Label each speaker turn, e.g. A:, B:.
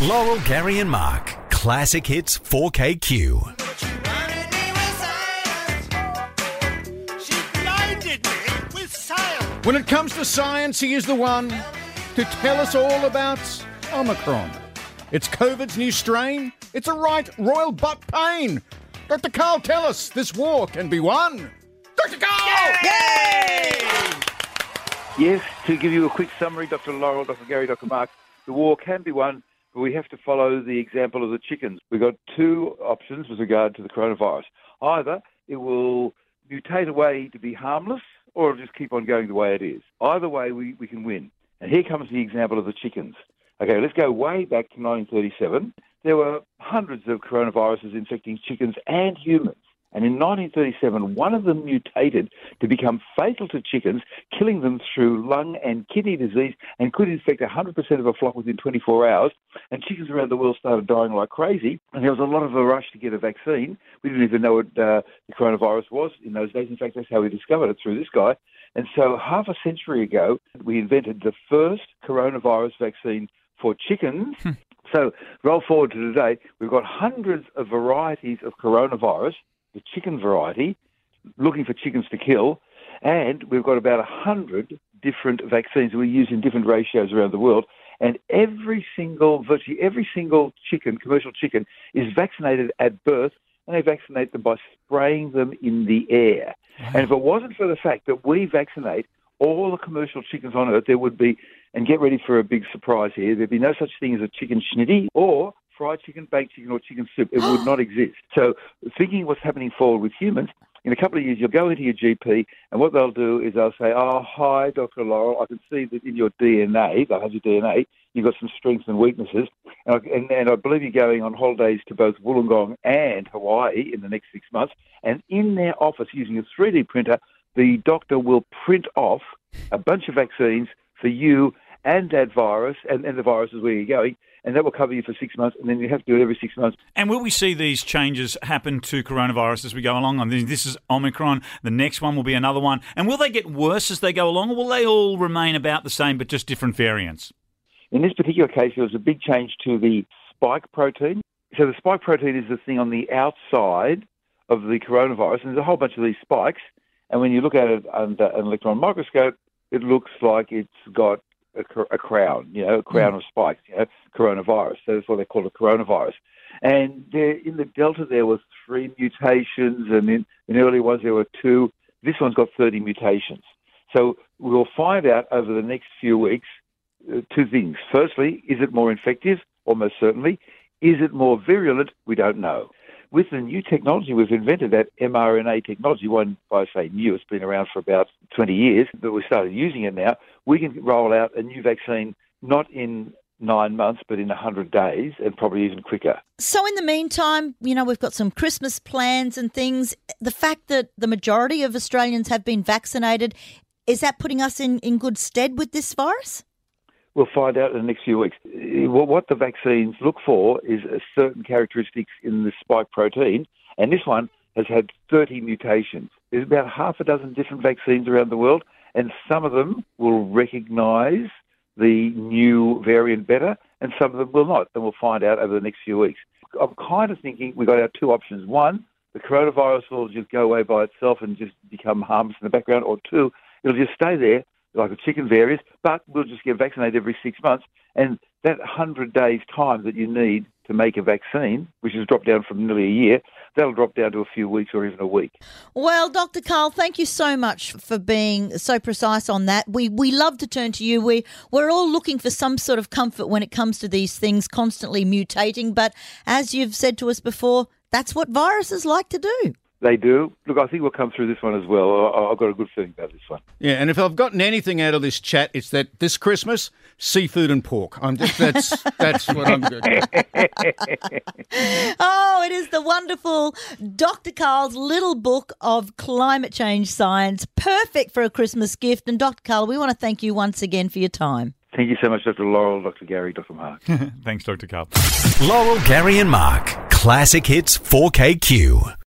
A: Laurel, Gary, and Mark. Classic Hits 4KQ.
B: When it comes to science, he is the one to tell us all about Omicron. It's COVID's new strain. It's a right royal butt pain. Dr. Karl, tell us this war can be won. Dr. Karl! Yay!
C: Yes, to give you a quick summary, Dr. Laurel, Dr. Gary, Dr. Mark, the war can be won, but we have to follow the example of the chickens. We've got two options with regard to the coronavirus. Either it will mutate away to be harmless, or it'll just keep on going the way it is. Either way, we, we can win. And here comes the example of the chickens. Okay, let's go way back to 1937. There were hundreds of coronaviruses infecting chickens and humans. And in 1937, one of them mutated to become fatal to chickens, killing them through lung and kidney disease, and could infect 100% of a flock within 24 hours. And chickens around the world started dying like crazy. And there was a lot of a rush to get a vaccine. We didn't even know what uh, the coronavirus was in those days. In fact, that's how we discovered it through this guy. And so, half a century ago, we invented the first coronavirus vaccine for chickens. So, roll forward to today, we've got hundreds of varieties of coronavirus, the chicken variety, looking for chickens to kill, and we've got about 100 different vaccines that we use in different ratios around the world. And every single, virtually every single chicken, commercial chicken, is vaccinated at birth, and they vaccinate them by spraying them in the air. And if it wasn't for the fact that we vaccinate all the commercial chickens on earth, there would be, and get ready for a big surprise here, there'd be no such thing as a chicken schnitty or fried chicken, baked chicken, or chicken soup. It would not exist. So, thinking what's happening forward with humans, in a couple of years, you'll go into your GP, and what they'll do is they'll say, "Oh, hi, Dr. Laurel. I can see that in your DNA, they'll have your DNA. You've got some strengths and weaknesses, and I, and, and I believe you're going on holidays to both Wollongong and Hawaii in the next six months. And in their office, using a 3D printer, the doctor will print off a bunch of vaccines for you and that virus, and, and the viruses where you're going." And that will cover you for six months, and then you have to do it every six months.
D: And will we see these changes happen to coronavirus as we go along? I mean, this is Omicron. The next one will be another one. And will they get worse as they go along, or will they all remain about the same but just different variants?
C: In this particular case, there was a big change to the spike protein. So the spike protein is the thing on the outside of the coronavirus, and there's a whole bunch of these spikes. And when you look at it under an electron microscope, it looks like it's got a, a crown, you know, a crown of spikes, you know, coronavirus. So that's what they call a coronavirus. And there, in the Delta, there was three mutations, and in, in early ones there were two. This one's got 30 mutations. So we'll find out over the next few weeks uh, two things. Firstly, is it more infective? Almost certainly. Is it more virulent? We don't know. With the new technology we've invented, that mRNA technology, one I say new, it's been around for about 20 years, but we started using it now. We can roll out a new vaccine not in nine months, but in 100 days and probably even quicker.
E: So, in the meantime, you know, we've got some Christmas plans and things. The fact that the majority of Australians have been vaccinated, is that putting us in, in good stead with this virus?
C: We'll find out in the next few weeks. What the vaccines look for is certain characteristics in the spike protein, and this one has had 30 mutations. There's about half a dozen different vaccines around the world, and some of them will recognise the new variant better, and some of them will not. And we'll find out over the next few weeks. I'm kind of thinking we've got our two options. One, the coronavirus will just go away by itself and just become harmless in the background, or two, it'll just stay there like a chicken varies, but we'll just get vaccinated every six months. And that 100 days time that you need to make a vaccine, which has dropped down from nearly a year, that'll drop down to a few weeks or even a week.
E: Well, Dr. Karl, thank you so much for being so precise on that. We we love to turn to you. We we're all looking for some sort of comfort when it comes to these things constantly mutating, but as you've said to us before, that's what viruses like to do.
C: They do. Look, I think we'll come through this one as well. I- I've got a good feeling about this one.
B: Yeah, and if I've gotten anything out of this chat, it's that this Christmas, seafood and pork. I'm just, that's that's what I'm good.
E: Oh, it is the wonderful Dr. Karl's little book of climate change science, perfect for a Christmas gift. And Dr. Karl, we want to thank you once again for your time.
C: Thank you so much, Dr. Laurel, Dr. Gary, Dr. Mark.
D: Thanks, Dr. Karl.
A: Laurel, Gary, and Mark. Classic Hits 4KQ.